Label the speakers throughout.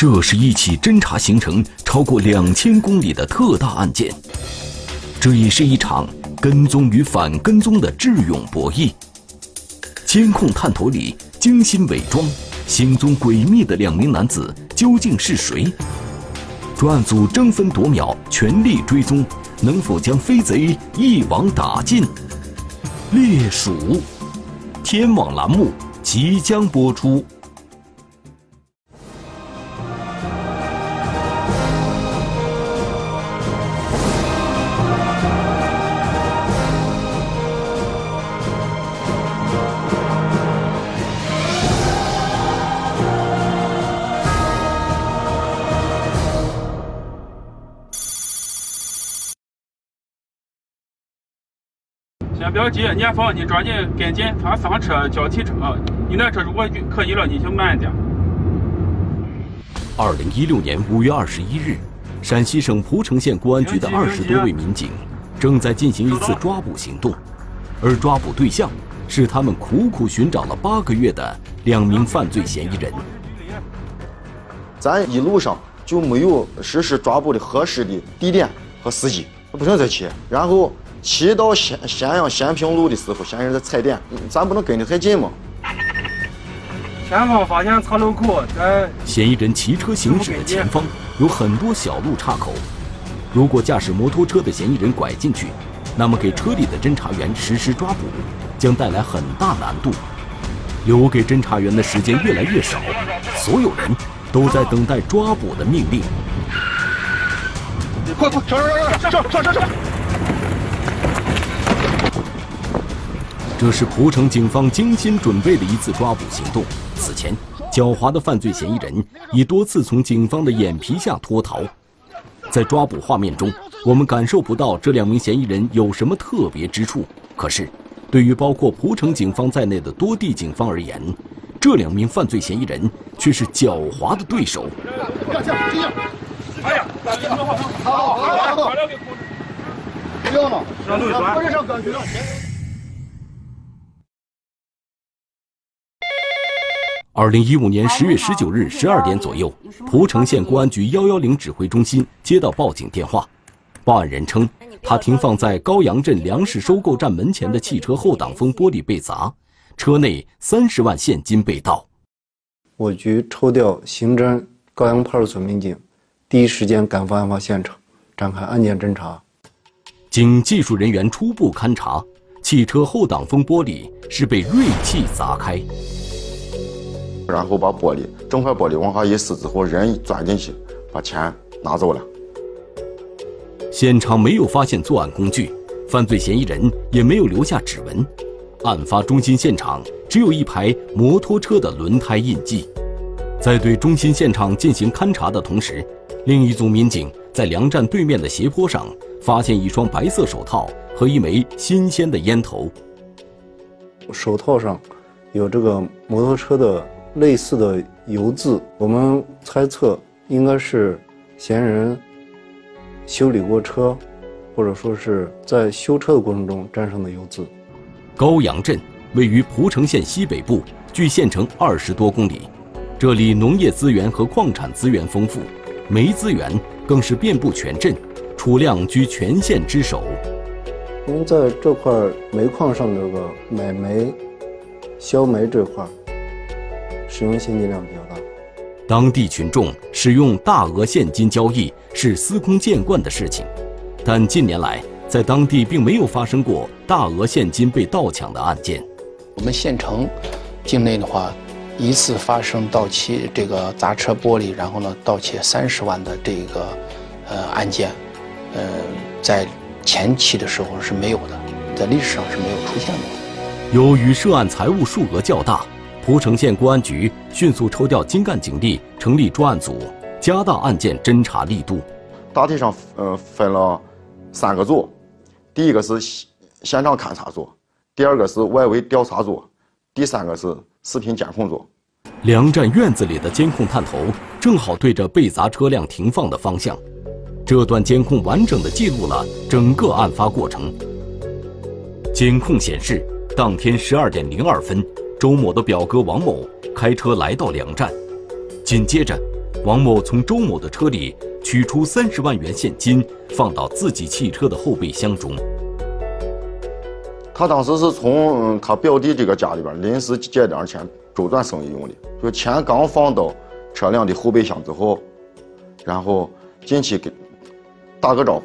Speaker 1: 这是一起侦查行程超过两千公里的特大案件，这也是一场跟踪与反跟踪的智勇博弈。监控探头里精心伪装、行踪诡秘的两名男子究竟是谁？专案组争分夺秒，全力追踪，能否将飞贼一网打尽？猎鼠，天网栏目即将播出。
Speaker 2: 先不要急，你放，你抓紧跟进，他上车叫提车。你那车如果可以了，你就慢点。
Speaker 1: 二零一六年五月二十一日，陕西省蒲城县公安局的二十多位民警正在进行一次抓捕行动，而抓捕对象是他们苦苦寻找了八个月的两名犯罪嫌疑人。
Speaker 3: 咱一路上就没有实施抓捕的合适的地点和时机，不行再骑。然后。骑到咸咸阳咸平路的时候，嫌疑人在踩点，咱不能跟得太近嘛。
Speaker 2: 前方发现岔路口，在
Speaker 1: 嫌疑人骑车行驶的前方有很多小路岔口，如果驾驶摩托车的嫌疑人拐进去，那么给车里的侦查员实施抓捕将带来很大难度，留给侦查员的时间越来越少，所有人都在等待抓捕的命令。
Speaker 2: 快快上上上上上上上！
Speaker 1: 这是蒲城警方精心准备的一次抓捕行动。此前，狡猾的犯罪嫌疑人已多次从警方的眼皮下脱逃。在抓捕画面中，我们感受不到这两名嫌疑人有什么特别之处。可是，对于包括蒲城警方在内的多地警方而言，这两名犯罪嫌疑人却是狡猾的对手。
Speaker 2: 哎呀，好，好，好，好，不要了，上路转，不是上岗区
Speaker 1: 二零一五年十月十九日十二点左右，蒲城县公安局幺幺零指挥中心接到报警电话，报案人称，他停放在高阳镇粮食收购站门前的汽车后挡风玻璃被砸，车内三十万现金被盗。
Speaker 4: 我局抽调刑侦高阳派出所民警，第一时间赶赴案发现场，展开案件侦查。
Speaker 1: 经技术人员初步勘查，汽车后挡风玻璃是被锐器砸开。
Speaker 3: 然后把玻璃整块玻璃往下一撕之后，人钻进去，把钱拿走了。
Speaker 1: 现场没有发现作案工具，犯罪嫌疑人也没有留下指纹。案发中心现场只有一排摩托车的轮胎印记。在对中心现场进行勘查的同时，另一组民警在粮站对面的斜坡上发现一双白色手套和一枚新鲜的烟头。
Speaker 4: 手套上有这个摩托车的。类似的油渍，我们猜测应该是嫌疑人修理过车，或者说是在修车的过程中沾上的油渍。
Speaker 1: 高阳镇位于蒲城县西北部，距县城二十多公里，这里农业资源和矿产资源丰富，煤资源更是遍布全镇，储量居全县之首。
Speaker 4: 因为在这块煤矿上这个买煤、销煤这块。使用现金量比较大，
Speaker 1: 当地群众使用大额现金交易是司空见惯的事情，但近年来在当地并没有发生过大额现金被盗抢的案件。
Speaker 5: 我们县城境内的话，一次发生盗窃这个砸车玻璃，然后呢盗窃三十万的这个呃案件，呃，在前期的时候是没有的，在历史上是没有出现的。
Speaker 1: 由于涉案财物数额较大。蒲城县公安局迅速抽调精干警力，成立专案组，加大案件侦查力度。
Speaker 3: 大体上，呃，分了三个组，第一个是现场勘查组，第二个是外围调查组，第三个是视频监控组。
Speaker 1: 粮站院子里的监控探头正好对着被砸车辆停放的方向，这段监控完整的记录了整个案发过程。监控显示，当天十二点零二分。周某的表哥王某开车来到粮站，紧接着，王某从周某的车里取出三十万元现金，放到自己汽车的后备箱中。
Speaker 3: 他当时是从他表弟这个家里边临时借点钱周转生意用的，就钱刚放到车辆的后备箱之后，然后进去给打个招呼。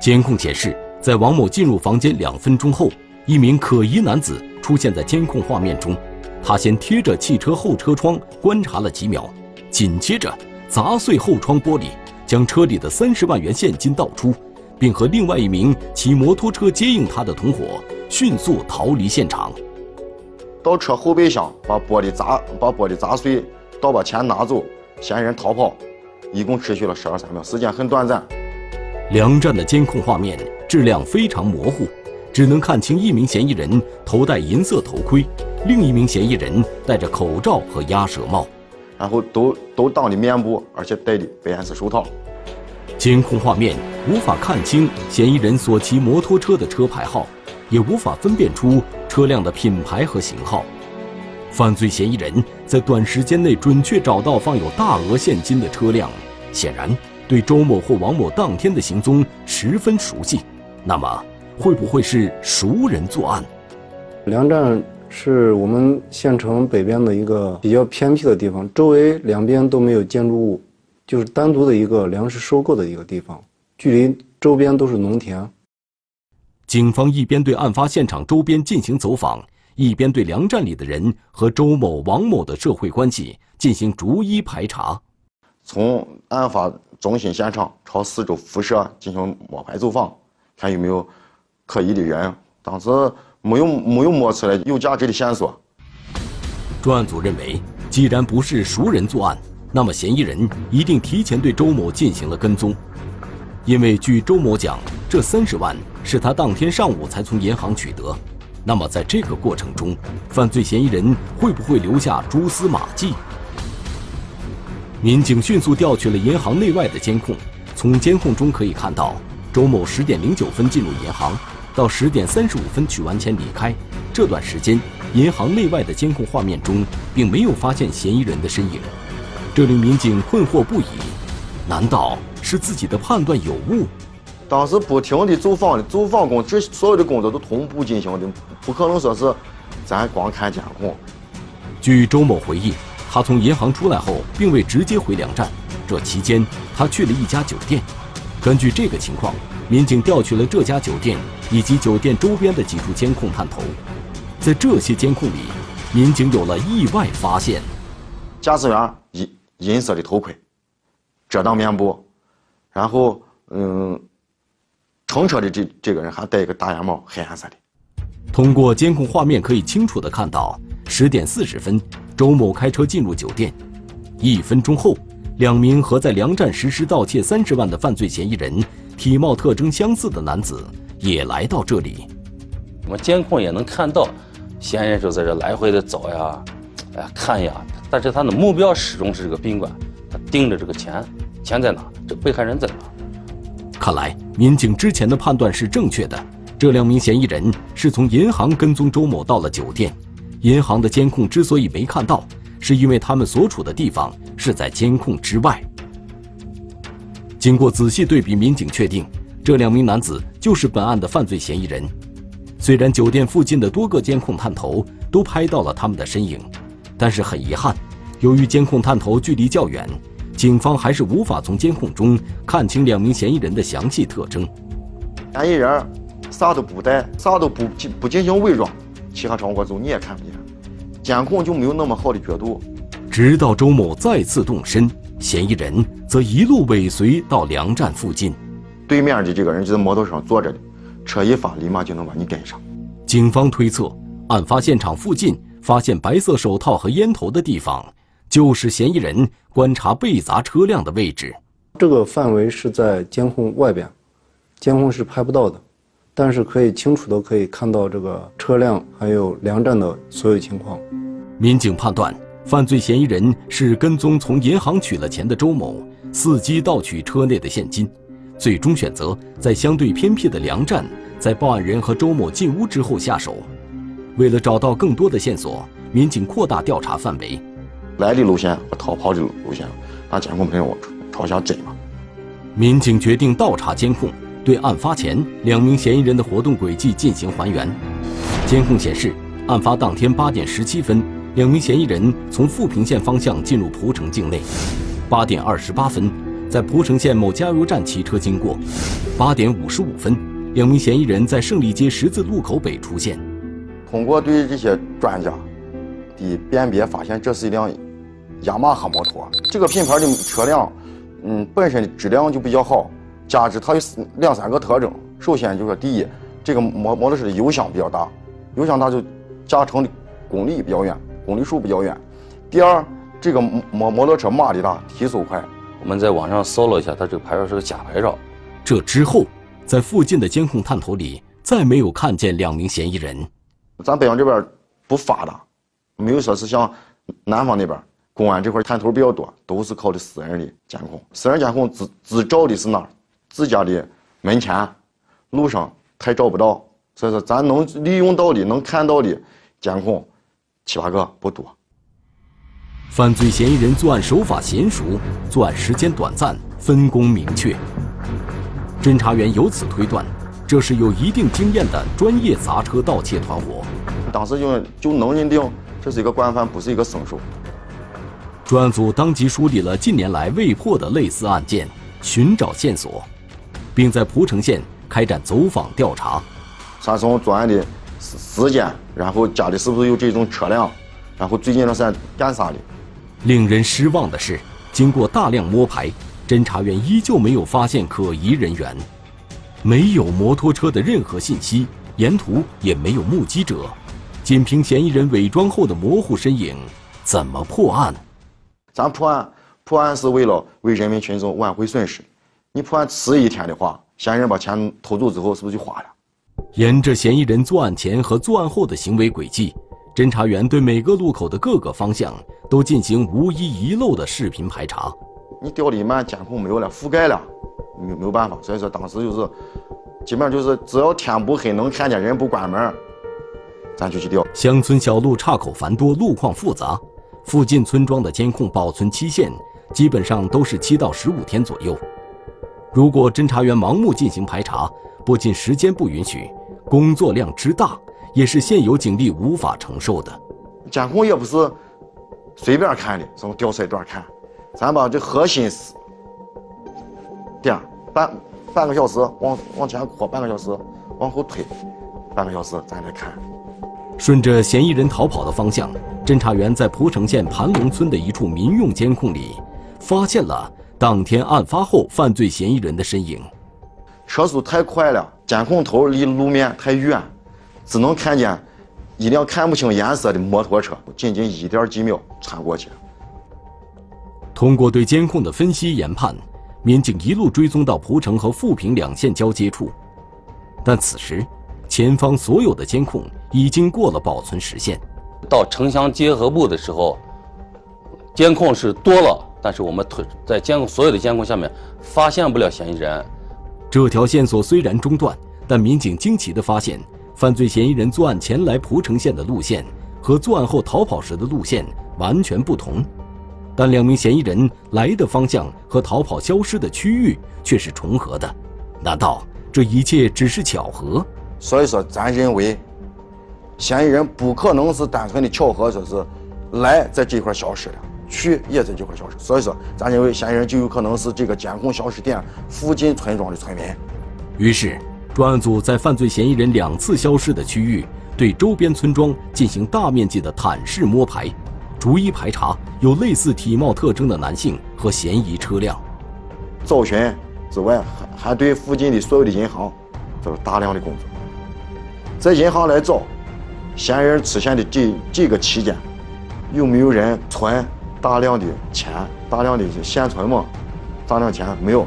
Speaker 1: 监控显示，在王某进入房间两分钟后，一名可疑男子出现在监控画面中。他先贴着汽车后车窗观察了几秒，紧接着砸碎后窗玻璃，将车里的三十万元现金倒出，并和另外一名骑摩托车接应他的同伙迅速逃离现场。
Speaker 3: 倒车后备箱把玻璃砸，把玻璃砸碎，倒把钱拿走，嫌疑人逃跑，一共持续了十二三秒，时间很短暂。
Speaker 1: 梁站的监控画面质量非常模糊，只能看清一名嫌疑人头戴银色头盔。另一名嫌疑人戴着口罩和鸭舌帽，
Speaker 3: 然后都都挡的面部，而且戴的白颜色手套。
Speaker 1: 监控画面无法看清嫌疑人所骑摩托车的车牌号，也无法分辨出车辆的品牌和型号。犯罪嫌疑人在短时间内准确找到放有大额现金的车辆，显然对周某或王某当天的行踪十分熟悉。那么，会不会是熟人作案？
Speaker 4: 粮站。是我们县城北边的一个比较偏僻的地方，周围两边都没有建筑物，就是单独的一个粮食收购的一个地方，距离周边都是农田。
Speaker 1: 警方一边对案发现场周边进行走访，一边对粮站里的人和周某、王某的社会关系进行逐一排查。
Speaker 3: 从案发中心现场朝四周辐射进行摸排走访，看有没有可疑的人。当时。没有没有摸出来有价值的线索。
Speaker 1: 专案组认为，既然不是熟人作案，那么嫌疑人一定提前对周某进行了跟踪。因为据周某讲，这三十万是他当天上午才从银行取得。那么在这个过程中，犯罪嫌疑人会不会留下蛛丝马迹？民警迅速调取了银行内外的监控，从监控中可以看到，周某十点零九分进入银行。到十点三十五分取完钱离开，这段时间，银行内外的监控画面中并没有发现嫌疑人的身影，这令民警困惑不已。难道是自己的判断有误？
Speaker 3: 当时不停的走访的走访工，这所有的工作都同步进行的，不可能说是咱光看监控。
Speaker 1: 据周某回忆，他从银行出来后，并未直接回粮站，这期间他去了一家酒店。根据这个情况。民警调取了这家酒店以及酒店周边的几处监控探头，在这些监控里，民警有了意外发现：
Speaker 3: 驾驶员银银色的头盔，遮挡面部，然后嗯，乘车的这这个人还戴一个大檐帽，黑颜色的。
Speaker 1: 通过监控画面可以清楚的看到，十点四十分，周某开车进入酒店，一分钟后，两名和在粮站实施盗窃三十万的犯罪嫌疑人。体貌特征相似的男子也来到这里，
Speaker 6: 我们监控也能看到，嫌疑人就在这来回的走呀，哎看呀，但是他的目标始终是这个宾馆，他盯着这个钱，钱在哪？这被害人在哪？
Speaker 1: 看来民警之前的判断是正确的，这两名嫌疑人是从银行跟踪周某到了酒店，银行的监控之所以没看到，是因为他们所处的地方是在监控之外。经过仔细对比，民警确定这两名男子就是本案的犯罪嫌疑人。虽然酒店附近的多个监控探头都拍到了他们的身影，但是很遗憾，由于监控探头距离较远，警方还是无法从监控中看清两名嫌疑人的详细特征。
Speaker 3: 嫌疑人啥都不带，啥都不不进行伪装，其他场合走你也看不见，监控就没有那么好的角度。
Speaker 1: 直到周某再次动身。嫌疑人则一路尾随到粮站附近，
Speaker 3: 对面的这个人就在摩托车上坐着的，车一发，立马就能把你跟上。
Speaker 1: 警方推测，案发现场附近发现白色手套和烟头的地方，就是嫌疑人观察被砸车辆的位置。
Speaker 4: 这个范围是在监控外边，监控是拍不到的，但是可以清楚的可以看到这个车辆还有粮站的所有情况。
Speaker 1: 民警判断。犯罪嫌疑人是跟踪从银行取了钱的周某，伺机盗取车内的现金，最终选择在相对偏僻的粮站，在报案人和周某进屋之后下手。为了找到更多的线索，民警扩大调查范围。
Speaker 3: 来的路线和逃跑的路线，那监控没有朝下追嘛。
Speaker 1: 民警决定倒查监控，对案发前两名嫌疑人的活动轨迹进行还原。监控显示，案发当天八点十七分，两名嫌疑人从富平县方向进入蒲城境内；八点二十八分，在蒲城县某加油站骑车经过；八点五十五分，两名嫌疑人在胜利街十字路口北出现。
Speaker 3: 通过对这些专家的辨别，发现这是一辆雅马哈摩托。这个品牌的车辆，嗯，本身质量就比较好，加之它有两三个特征。首先就是第一，这个摩摩托车的油箱比较大，油箱大就驾乘的公里比较远，公里数比较远。第二，这个摩摩托车马力大，提速快。
Speaker 6: 我们在网上搜了一下，它这个牌照是个假牌照。
Speaker 1: 这之后，在附近的监控探头里，再没有看见两名嫌疑人。
Speaker 3: 咱北阳这边不发达，没有说是像南方那边公安这块探头比较多，都是靠的私人的监控。私人监控只只照的是哪儿？自家的门前、路上，太找不到。所以说，咱能利用到的、能看到的监控，七八个不多。
Speaker 1: 犯罪嫌疑人作案手法娴熟，作案时间短暂，分工明确。侦查员由此推断。这是有一定经验的专业砸车盗窃团伙，
Speaker 3: 当时就就能认定这是一个惯犯，不是一个生手。
Speaker 1: 专案组当即梳理了近年来未破的类似案件，寻找线索，并在蒲城县开展走访调查。
Speaker 3: 查从作案的时时间，然后家里是不是有这种车辆，然后最近那是干啥的？
Speaker 1: 令人失望的是，经过大量摸排，侦查员依旧没有发现可疑人员。没有摩托车的任何信息，沿途也没有目击者，仅凭嫌疑人伪装后的模糊身影，怎么破案？
Speaker 3: 咱破案，破案是为了为人民群众挽回损失。你破案迟一天的话，嫌疑人把钱偷走之后，是不是就花了？
Speaker 1: 沿着嫌疑人作案前和作案后的行为轨迹，侦查员对每个路口的各个方向都进行无一遗漏的视频排查。
Speaker 3: 你调的慢，监控没有了，覆盖了。没没有办法，所以说当时就是，基本上就是只要天不黑能看见人不关门，咱就去调。
Speaker 1: 乡村小路岔口繁多，路况复杂，附近村庄的监控保存期限基本上都是七到十五天左右。如果侦查员盲目进行排查，不仅时间不允许，工作量之大也是现有警力无法承受的。
Speaker 3: 监控也不是随便看的，从调出一段看，咱把这核心是点。半半个小时往往前扩，半个小时往后推，半个小时咱再看。
Speaker 1: 顺着嫌疑人逃跑的方向，侦查员在蒲城县盘龙村的一处民用监控里，发现了当天案发后犯罪嫌疑人的身影。
Speaker 3: 车速太快了，监控头离路面太远，只能看见一辆看不清颜色的摩托车，仅仅一点几秒穿过去了。
Speaker 1: 通过对监控的分析研判。民警一路追踪到蒲城和富平两县交接处，但此时，前方所有的监控已经过了保存时限。
Speaker 6: 到城乡结合部的时候，监控是多了，但是我们推在监控所有的监控下面发现不了嫌疑人。
Speaker 1: 这条线索虽然中断，但民警惊奇地发现，犯罪嫌疑人作案前来蒲城县的路线和作案后逃跑时的路线完全不同。但两名嫌疑人来的方向和逃跑消失的区域却是重合的，难道这一切只是巧合？
Speaker 3: 所以说，咱认为嫌疑人不可能是单纯的巧合，说是来在这块消失了，去也在这块消失。所以说，咱认为嫌疑人就有可能是这个监控消失点附近村庄的村民。
Speaker 1: 于是，专案组在犯罪嫌疑人两次消失的区域，对周边村庄进行大面积的探视摸排。逐一排查有类似体貌特征的男性和嫌疑车辆，
Speaker 3: 找寻之外，还还对附近的所有的银行做了大量的工作。在银行来找嫌疑人出现的这这个期间，有没有人存大量的钱？大量的现存嘛？大量钱没有。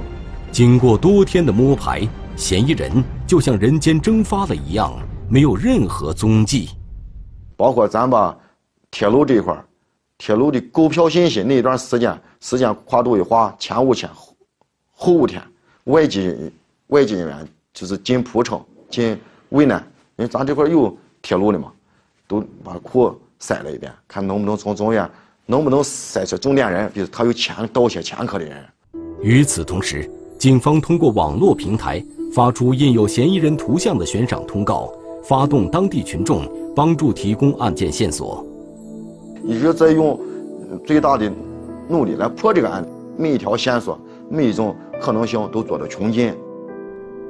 Speaker 1: 经过多天的摸排，嫌疑人就像人间蒸发了一样，没有任何踪迹。
Speaker 3: 包括咱把铁路这一块铁路的购票信息那一段时间，时间跨度一划，前五天，后后五天，外籍外籍人员就是进蒲城、进渭南，因为咱这块有铁路的嘛，都把库筛了一遍，看能不能从中原能不能筛出重点人，比如他有前盗窃前科的人。
Speaker 1: 与此同时，警方通过网络平台发出印有嫌疑人图像的悬赏通告，发动当地群众帮助提供案件线索，
Speaker 3: 一直在用最大的努力来破这个案，每一条线索、每一种可能性都做到穷尽。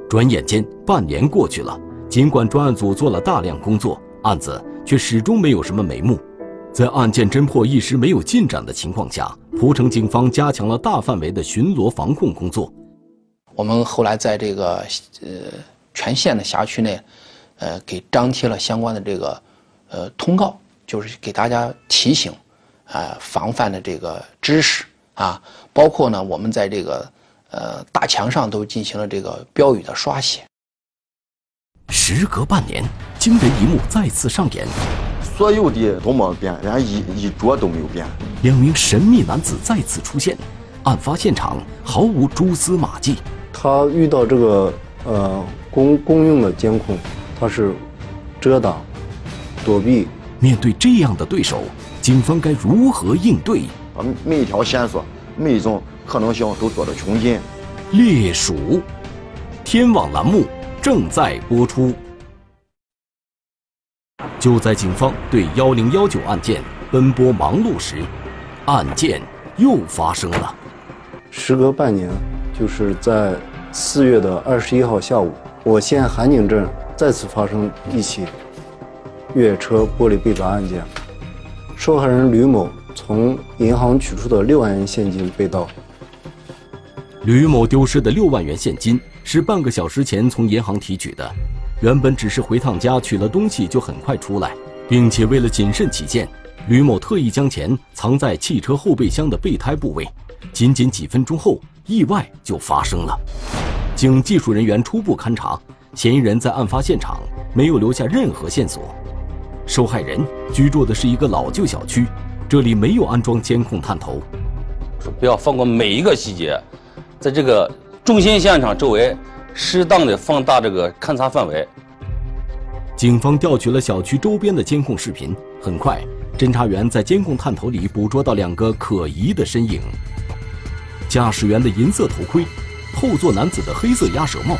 Speaker 1: 转眼间，半年过去了，尽管专案组做了大量工作，案子却始终没有什么眉目。在案件侦破一时没有进展的情况下，蒲城警方加强了大范围的巡逻防控工作。
Speaker 5: 我们后来在这个呃全县的辖区内，呃给张贴了相关的这个呃通告，就是给大家提醒啊防范的这个知识啊，包括呢我们在这个呃大墙上都进行了这个标语的刷写。
Speaker 1: 时隔半年，惊人一幕再次上演。
Speaker 3: 所有的都没变，连衣衣着都没有变。
Speaker 1: 两名神秘男子再次出现，案发现场毫无蛛丝马迹。
Speaker 4: 他遇到这个呃公公用的监控，他是遮挡、躲避。
Speaker 1: 面对这样的对手，警方该如何应对？
Speaker 3: 把每一条线索、每一种可能性都做到穷尽。
Speaker 1: 猎鼠，天网栏目正在播出。就在警方对幺零幺九案件奔波忙碌时，案件又发生了。
Speaker 4: 时隔半年，就是在四月的二十一号下午，我县韩井镇再次发生一起越野车玻璃被砸案件。受害人吕某从银行取出的六万元现金被盗。
Speaker 1: 吕某丢失的六万元现金是半个小时前从银行提取的。原本只是回趟家取了东西就很快出来，并且为了谨慎起见，吕某特意将钱藏在汽车后备箱的备胎部位。仅仅几分钟后，意外就发生了。经技术人员初步勘查，嫌疑人在案发现场没有留下任何线索。受害人居住的是一个老旧小区，这里没有安装监控探头。
Speaker 6: 不要放过每一个细节，在这个中心现场周围。适当的放大这个勘查范围。
Speaker 1: 警方调取了小区周边的监控视频，很快，侦查员在监控探头里捕捉到两个可疑的身影：驾驶员的银色头盔，后座男子的黑色鸭舌帽。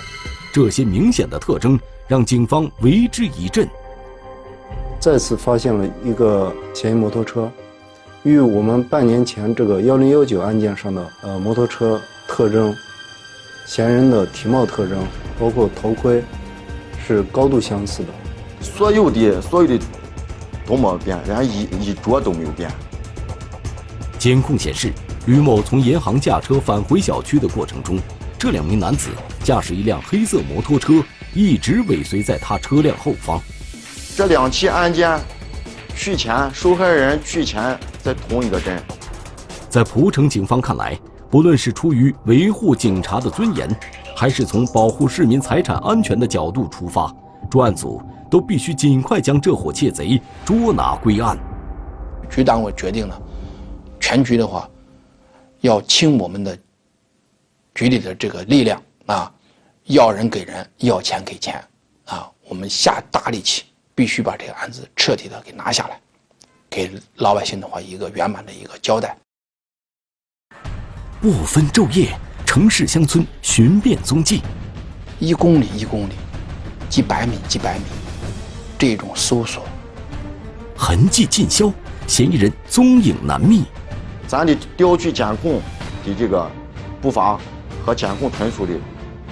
Speaker 1: 这些明显的特征让警方为之一振。
Speaker 4: 再次发现了一个嫌疑摩托车，与我们半年前这个幺零幺九案件上的呃摩托车特征。嫌疑人的体貌特征，包括头盔，是高度相似的。
Speaker 3: 所有的所有的都没变，连衣衣着都没有变。
Speaker 1: 监控显示，吕某从银行驾车返回小区的过程中，这两名男子驾驶一辆黑色摩托车，一直尾随在他车辆后方。
Speaker 3: 这两起案件取钱，受害人取钱在同一个镇。
Speaker 1: 在蒲城警方看来。不论是出于维护警察的尊严，还是从保护市民财产安全的角度出发，专案组都必须尽快将这伙窃贼捉拿归案。
Speaker 5: 局党委决定了，全局的话，要倾我们的局里的这个力量啊，要人给人，要钱给钱啊，我们下大力气，必须把这个案子彻底的给拿下来，给老百姓的话一个圆满的一个交代。
Speaker 1: 不分昼夜，城市乡村寻遍踪迹，
Speaker 5: 一公里一公里，几百米几百米，这种搜索，
Speaker 1: 痕迹尽消，嫌疑人踪影难觅。
Speaker 3: 咱的调取监控的这个步伐和监控存储的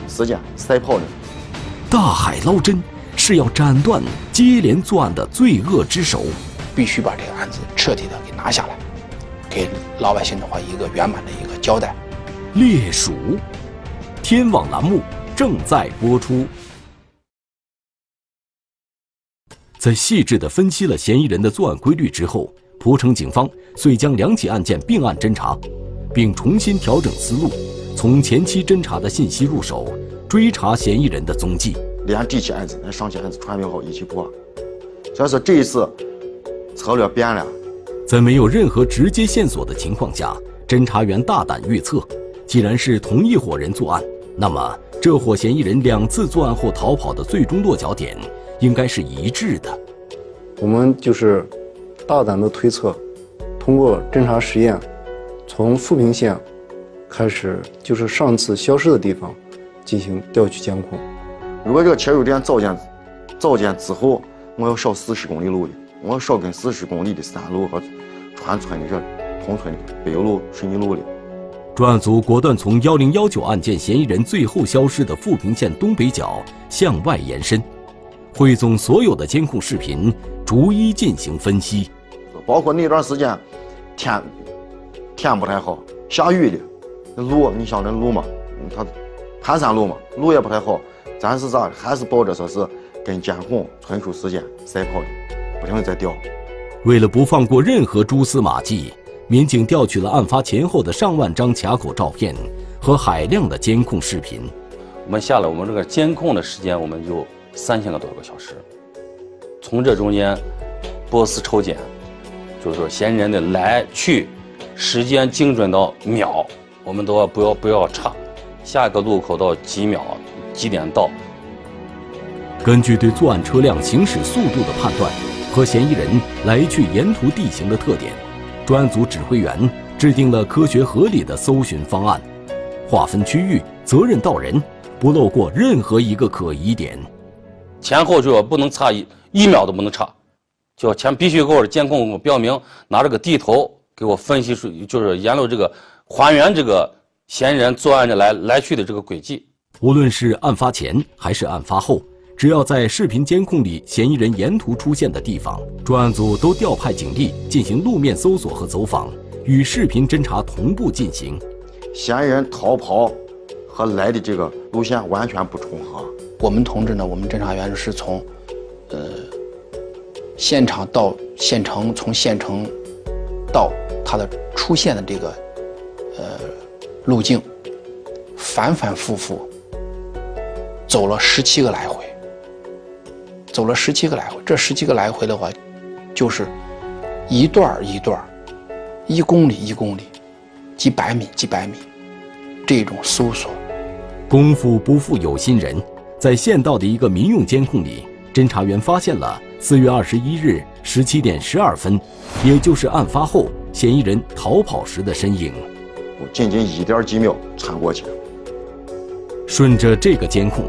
Speaker 3: 时间赛跑的。
Speaker 1: 大海捞针是要斩断接连作案的罪恶之手，
Speaker 5: 必须把这个案子彻底的给拿下来。给老百姓的话一个圆满的一个交代。
Speaker 1: 猎鼠，天网栏目正在播出。在细致的分析了嫌疑人的作案规律之后，蒲城警方遂将两起案件并案侦查，并重新调整思路，从前期侦查的信息入手，追查嫌疑人的踪迹。
Speaker 3: 连这起案子、连上起案子串并好一起破。所以说这一次策略变了。
Speaker 1: 在没有任何直接线索的情况下，侦查员大胆预测，既然是同一伙人作案，那么这伙嫌疑人两次作案后逃跑的最终落脚点应该是一致的。
Speaker 4: 我们就是大胆的推测，通过侦查实验，从富平县开始，就是上次消失的地方进行调取监控。
Speaker 3: 如果这个切入点造建早建之后，我要少四十公里路的，我要少跟四十公里的山路和川村的这通村的柏油路、水泥路里。
Speaker 1: 专案组果断从幺零幺九案件嫌疑人最后消失的富平县东北角向外延伸，汇总所有的监控视频，逐一进行分析。
Speaker 3: 包括那段时间，天天不太好，下雨的，路你想那路嘛，它盘山路嘛，路也不太好，咱是咋？还是抱着说是跟监控存储时间赛跑的，不停的在调。
Speaker 1: 为了不放过任何蛛丝马迹。民警调取了案发前后的上万张卡口照片和海量的监控视频。
Speaker 6: 我们下来，我们这个监控的时间，我们有三千个多个小时。从这中间，波斯抽检，就是说嫌疑人的来去时间精准到秒，我们都要不要不要差。下一个路口到几秒，几点到？
Speaker 1: 根据对作案车辆行驶速度的判断和嫌疑人来去沿途地形的特点。专案组指挥员制定了科学合理的搜寻方案，划分区域，责任到人，不漏过任何一个可疑点。
Speaker 6: 前后就要不能差一一秒都不能差，就要前必须给我监控标明，拿这个地图给我分析出，就是沿路这个还原这个嫌疑人作案的来来去的这个轨迹。
Speaker 1: 无论是案发前还是案发后。只要在视频监控里嫌疑人沿途出现的地方，专案组都调派警力进行路面搜索和走访，与视频侦查同步进行。
Speaker 3: 嫌疑人逃跑和来的这个路线完全不重合。
Speaker 5: 我们同志呢，我们侦查员是从，呃，现场到县城，从县城到他的出现的这个，呃，路径，反反复复走了十七个来回。走了十七个来回，这十七个来回的话，就是一段一段一公里一公里，几百米几百米，这种搜索。
Speaker 1: 功夫不负有心人，在县道的一个民用监控里，侦查员发现了四月二十一日十七点十二分，也就是案发后嫌疑人逃跑时的身影。
Speaker 3: 我仅仅一点几秒穿过去，
Speaker 1: 顺着这个监控。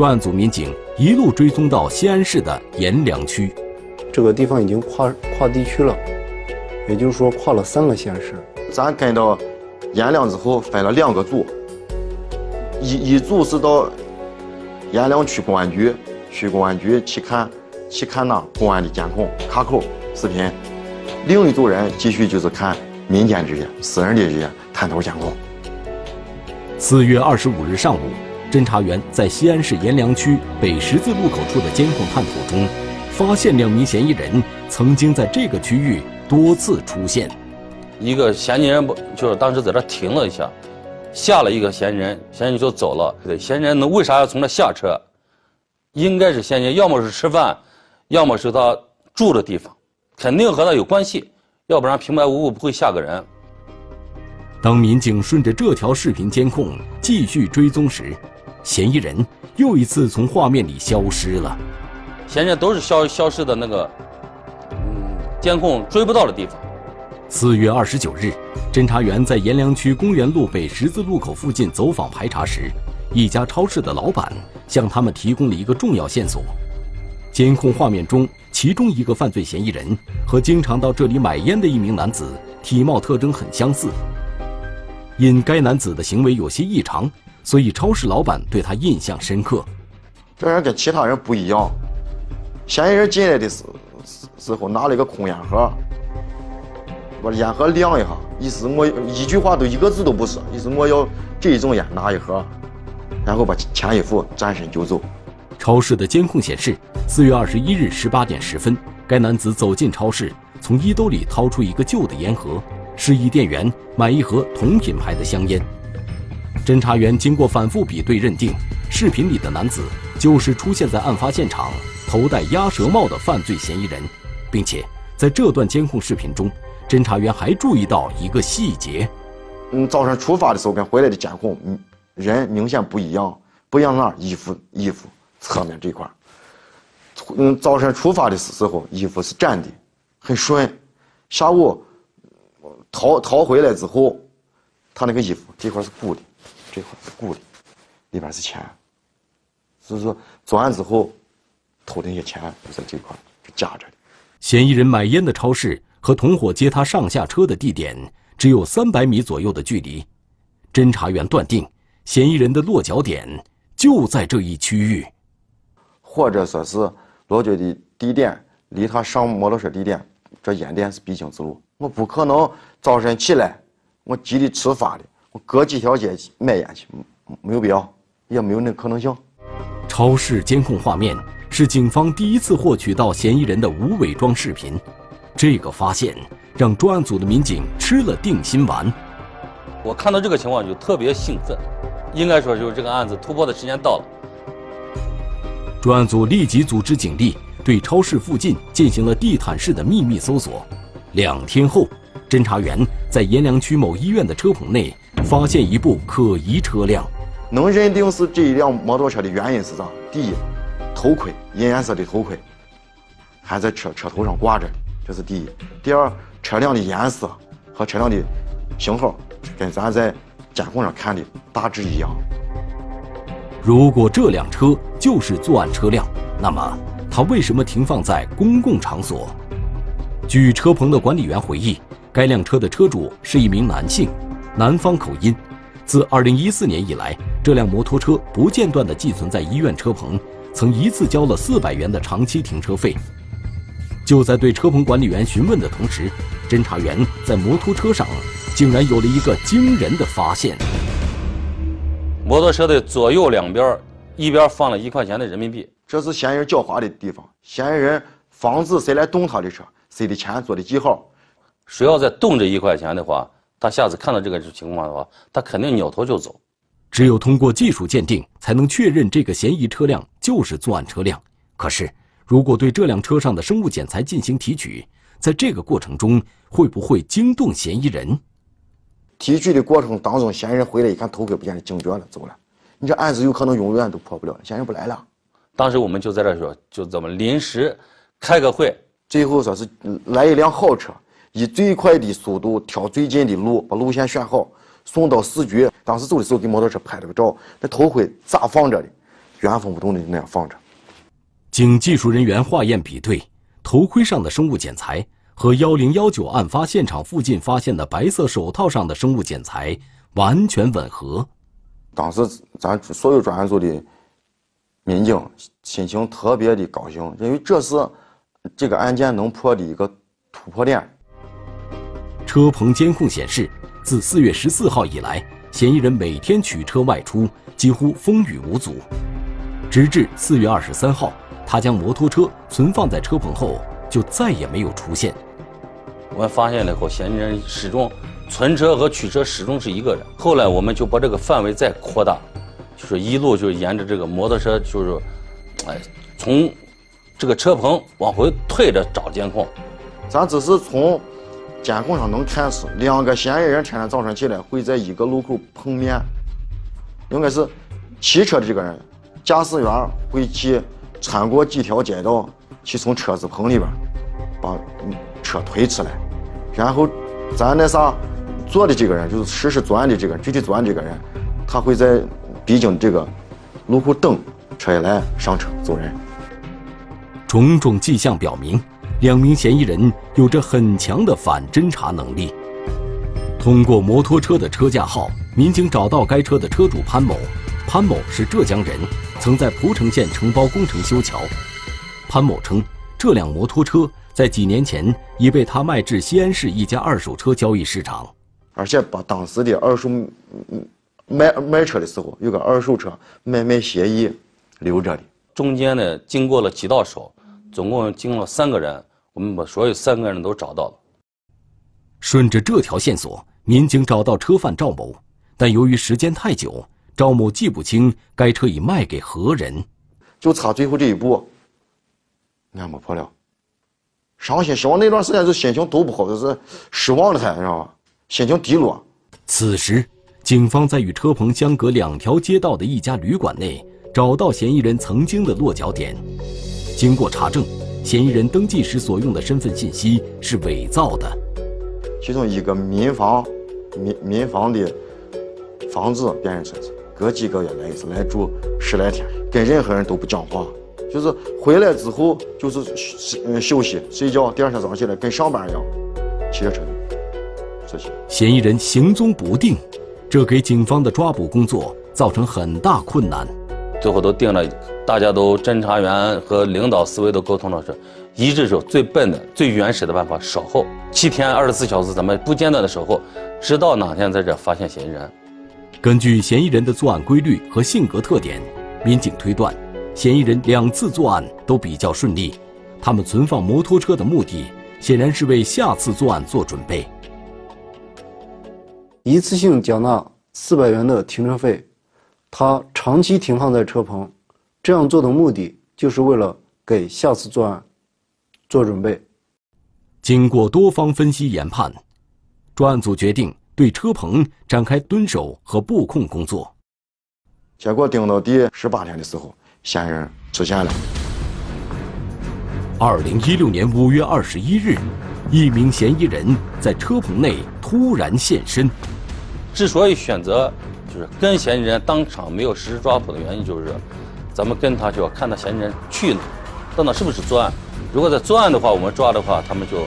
Speaker 1: 专案组民警一路追踪到西安市的阎良区，
Speaker 4: 这个地方已经跨跨地区了，也就是说跨了三个县市。
Speaker 3: 咱跟到阎良之后，分了两个组，一一组是到阎良区公安局，区公安局去看去看那公安的监控卡口视频，另一组人继续就是看民间这些私人的这些探头监控。
Speaker 1: 四月二十五日上午。侦查员在西安市阎良区北十字路口处的监控探头中，发现两名嫌疑人曾经在这个区域多次出现。
Speaker 6: 一个嫌疑人不就是当时在这停了一下，下了一个嫌疑人，嫌疑人就走了。对，嫌疑人能为啥要从这下车？应该是嫌疑人要么是吃饭，要么是他住的地方，肯定和他有关系，要不然平白无故不会下个人。
Speaker 1: 当民警顺着这条视频监控继续追踪时，嫌疑人又一次从画面里消失了，
Speaker 6: 嫌疑人都是消消失的那个，嗯，监控追不到的地方。
Speaker 1: 四月二十九日，侦查员在阎良区公园路北十字路口附近走访排查时，一家超市的老板向他们提供了一个重要线索：监控画面中，其中一个犯罪嫌疑人和经常到这里买烟的一名男子体貌特征很相似。因该男子的行为有些异常。所以，超市老板对他印象深刻。
Speaker 3: 这人跟其他人不一样。嫌疑人进来的时时候拿了一个空烟盒，把烟盒亮一下，意思我一句话都一个字都不说，意思我要这一种烟拿一盒，然后把钱一付，转身就走。
Speaker 1: 超市的监控显示，四月二十一日十八点十分，该男子走进超市，从衣兜里掏出一个旧的烟盒，示意店员买一盒同品牌的香烟。侦查员经过反复比对，认定视频里的男子就是出现在案发现场、头戴鸭舌帽的犯罪嫌疑人，并且在这段监控视频中，侦查员还注意到一个细节：
Speaker 3: 嗯，早上出发的时候跟回来的监控，嗯，人明显不一样，不一样哪？衣服，衣服侧面这块儿嗯，早上出发的时候衣服是站的，很顺，下午逃逃回来之后，他那个衣服这块是鼓的，这块是鼓的，里边是钱。所以说作案之后，偷的那些钱就在这块就夹着的。
Speaker 1: 嫌疑人买烟的超市和同伙接他上下车的地点只有三百米左右的距离，侦查员断定嫌疑人的落脚点就在这一区域，
Speaker 3: 或者说是落脚的地点离他上摩托车地点这烟店是必经之路。我不可能早晨起来，我急着吃发的，我隔几条街卖烟去，没有必要，也没有那可能性。
Speaker 1: 超市监控画面是警方第一次获取到嫌疑人的无伪装视频，这个发现让专案组的民警吃了定心丸。
Speaker 6: 我看到这个情况就特别兴奋，应该说就是这个案子突破的时间到了。
Speaker 1: 专案组立即组织警力对超市附近进行了地毯式的秘密搜索。两天后，侦查员在阎良区某医院的车棚内发现一部可疑车辆。
Speaker 3: 能认定是这一辆摩托车的原因是啥？第一，头盔银颜色的头盔，还在车车头上挂着，这是第一。第二，车辆的颜色和车辆的型号跟咱在监控上看的大致一样。
Speaker 1: 如果这辆车就是作案车辆，那么它为什么停放在公共场所？据车棚的管理员回忆，该辆车的车主是一名男性，南方口音。自2014年以来，这辆摩托车不间断地寄存在医院车棚，曾一次交了400元的长期停车费。就在对车棚管理员询问的同时，侦查员在摩托车上竟然有了一个惊人的发现：
Speaker 6: 摩托车的左右两边，一边放了一块钱的人民币。
Speaker 3: 这是嫌疑人狡猾的地方。嫌疑人防止谁来动他的车，谁的钱做的记号。
Speaker 6: 谁要再动这一块钱的话，他下次看到这个情况的话，他肯定扭头就走。
Speaker 1: 只有通过技术鉴定，才能确认这个嫌疑车辆就是作案车辆。可是，如果对这辆车上的生物检材进行提取，在这个过程中会不会惊动嫌疑人？
Speaker 3: 提取的过程当中，嫌疑人回来一看头盔不见了，惊觉了，走了。你这案子有可能永远都破不了，嫌疑人不来了。
Speaker 6: 当时我们就在这说，就这么临时开个会，
Speaker 3: 最后说是来一辆好车。以最快的速度挑最近的路，把路线选好，送到市局。当时走的时候给摩托车拍了个照，那头盔咋放着的？原封不动的那样放着。
Speaker 1: 经技术人员化验比对，头盔上的生物检材和幺零幺九案发现场附近发现的白色手套上的生物检材完全吻合。
Speaker 3: 当时咱所有专案组的民警心情特别的高兴，因为这是这个案件能破的一个突破点。
Speaker 1: 车棚监控显示，自四月十四号以来，嫌疑人每天取车外出，几乎风雨无阻。直至四月二十三号，他将摩托车存放在车棚后，就再也没有出现。
Speaker 6: 我们发现了后，嫌疑人始终存车和取车始终是一个人。后来我们就把这个范围再扩大，就是一路就沿着这个摩托车，就是，哎，从这个车棚往回退着找监控。
Speaker 3: 咱只是从。监控上能看出两个嫌疑人天天早上起来会在一个路口碰面，应该是骑车的这个人，驾驶员会去穿过几条街道，去从车子棚里边把车推出来，然后咱那啥坐的这个人就是实施作案的这个，具体作案这个人，他会在必经这个路口等车一来上车走人。
Speaker 1: 种种迹象表明。两名嫌疑人有着很强的反侦查能力。通过摩托车的车架号，民警找到该车的车主潘某。潘某是浙江人，曾在蒲城县承包工程修桥。潘某称，这辆摩托车在几年前已被他卖至西安市一家二手车交易市场，
Speaker 3: 而且把当时的二手卖卖车的时候有个二手车买卖协议留着的。
Speaker 6: 中间呢，经过了几道手，总共经了三个人。我们把所有三个人都找到了。
Speaker 1: 顺着这条线索，民警找到车贩赵某，但由于时间太久，赵某记不清该车已卖给何人，
Speaker 3: 就差最后这一步，俺没破了。伤心失望那段时间是心情都不好，就是失望的很，知道吧？心情低落。
Speaker 1: 此时，警方在与车棚相隔两条街道的一家旅馆内找到嫌疑人曾经的落脚点，经过查证。嫌疑人登记时所用的身份信息是伪造的。
Speaker 3: 其中一个民房，民民房的房子变成村子，隔几个月来一次，来住十来天，跟任何人都不讲话，就是回来之后就是休休息睡觉，第二天早上起来跟上班一样，骑着车这些。
Speaker 1: 嫌疑人行踪不定，这给警方的抓捕工作造成很大困难。
Speaker 6: 最后都定了，大家都侦查员和领导思维都沟通了，是一致说最笨的、最原始的办法，守候七天二十四小时，咱们不间断的守候，直到哪天在这发现嫌疑人。
Speaker 1: 根据嫌疑人的作案规律和性格特点，民警推断，嫌疑人两次作案都比较顺利。他们存放摩托车的目的，显然是为下次作案做准备。
Speaker 4: 一次性缴纳四百元的停车费。他长期停放在车棚，这样做的目的就是为了给下次作案做准备。
Speaker 1: 经过多方分析研判，专案组决定对车棚展开蹲守和布控工作。
Speaker 3: 结果盯到第十八天的时候，嫌疑人出现了。
Speaker 1: 二零一六年五月二十一日，一名嫌疑人在车棚内突然现身。
Speaker 6: 之所以选择。就是跟嫌疑人当场没有实施抓捕的原因，就是咱们跟他就要看他嫌疑人去哪，到那是不是作案。如果在作案的话，我们抓的话，他们就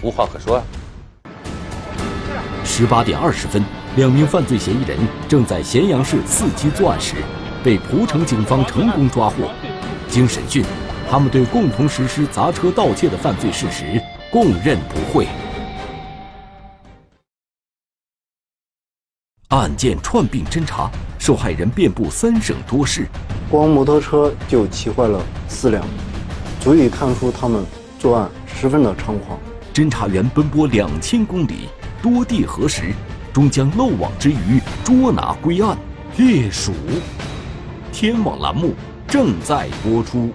Speaker 6: 无话可说。
Speaker 1: 十八点二十分，两名犯罪嫌疑人正在咸阳市伺机作案时，被蒲城警方成功抓获。经审讯，他们对共同实施砸车盗窃的犯罪事实供认不讳。案件串并侦查，受害人遍布三省多市，
Speaker 4: 光摩托车就骑坏了四辆，足以看出他们作案十分的猖狂。
Speaker 1: 侦查员奔波两千公里，多地核实，终将漏网之鱼捉拿归案。猎鼠，天网栏目正在播出。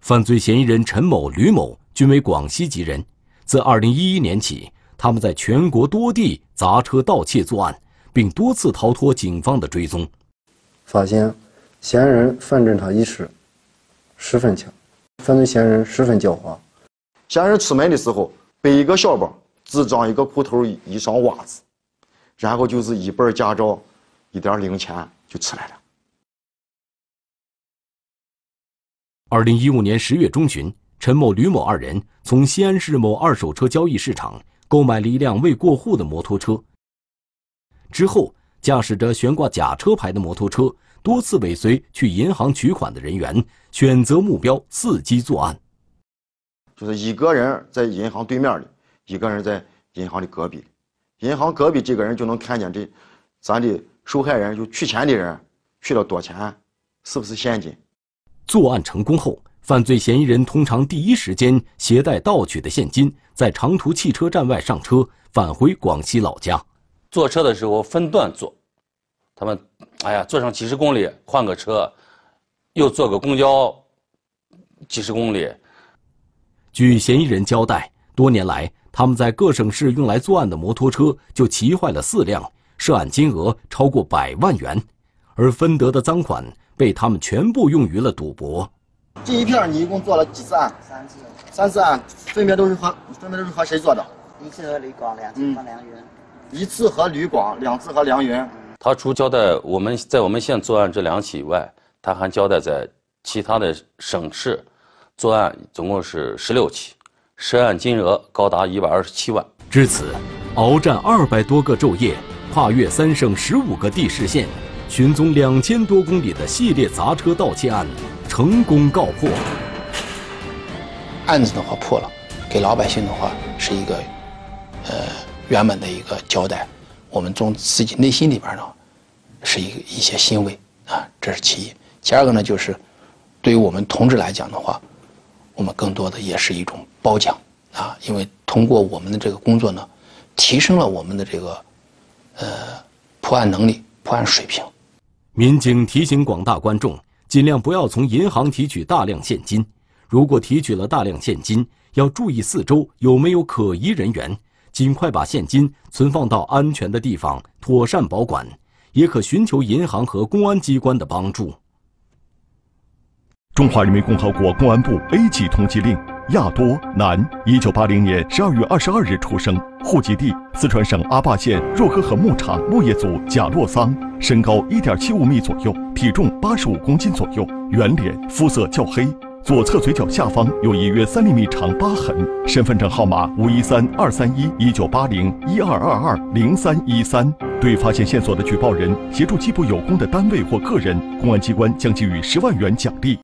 Speaker 1: 犯罪嫌疑人陈某、吕某均为广西籍人，自二零一一年起。他们在全国多地砸车盗窃作案，并多次逃脱警方的追踪。
Speaker 4: 发现嫌疑人反侦查意识十分强，犯罪嫌疑人十分狡猾。
Speaker 3: 嫌疑人出门的时候背一个小包，只装一个裤头、一双袜子，然后就是一本驾照、一点零钱就出来了。
Speaker 1: 二零一五年十月中旬，陈某、吕某二人从西安市某二手车交易市场。购买了一辆未过户的摩托车，之后驾驶着悬挂假车牌的摩托车，多次尾随去银行取款的人员，选择目标伺机作案。
Speaker 3: 就是一个人在银行对面的，一个人在银行的隔壁，银行隔壁这个人就能看见这咱的受害人就取钱的人取了多钱，是不是现金？
Speaker 1: 作案成功后。犯罪嫌疑人通常第一时间携带盗取的现金，在长途汽车站外上车，返回广西老家。
Speaker 6: 坐车的时候分段坐，他们，哎呀，坐上几十公里换个车，又坐个公交，几十公里。
Speaker 1: 据嫌疑人交代，多年来他们在各省市用来作案的摩托车就骑坏了四辆，涉案金额超过百万元，而分得的赃款被他们全部用于了赌博。
Speaker 2: 这一片你一共做了几次案？
Speaker 7: 三次。
Speaker 2: 三次案分别都是和分别都是和谁做的？
Speaker 7: 一次和李广，两次和梁云。
Speaker 2: 一次和李广，两次和梁云。
Speaker 6: 他除交代我们在我们县作案这两起以外，他还交代在其他的省市作案，总共是十六起，涉案金额高达一百二十七万。
Speaker 1: 至此，鏖战二百多个昼夜，跨越三省十五个地市县，寻踪两千多公里的系列砸车盗窃案。成功告破
Speaker 5: 案子的话破了，给老百姓的话是一个呃圆满的一个交代。我们从自己内心里边呢是一个一些欣慰啊，这是其一。其二个呢，就是对于我们同志来讲的话，我们更多的也是一种褒奖啊，因为通过我们的这个工作呢，提升了我们的这个呃破案能力、破案水平。
Speaker 1: 民警提醒广大观众。尽量不要从银行提取大量现金。如果提取了大量现金，要注意四周有没有可疑人员，尽快把现金存放到安全的地方，妥善保管。也可寻求银行和公安机关的帮助。
Speaker 8: 中华人民共和国公安部 A 级通缉令。亚多，男，一九八零年十二月二十二日出生，户籍地四川省阿坝县若河河牧场牧业组贾洛桑，身高一点七五米左右，体重八十五公斤左右，圆脸，肤色较黑，左侧嘴角下方有一约三厘米长疤痕，身份证号码五一三二三一一九八零一二二二零三一三。对发现线索的举报人协助缉捕有功的单位或个人，公安机关将给予十万元奖励。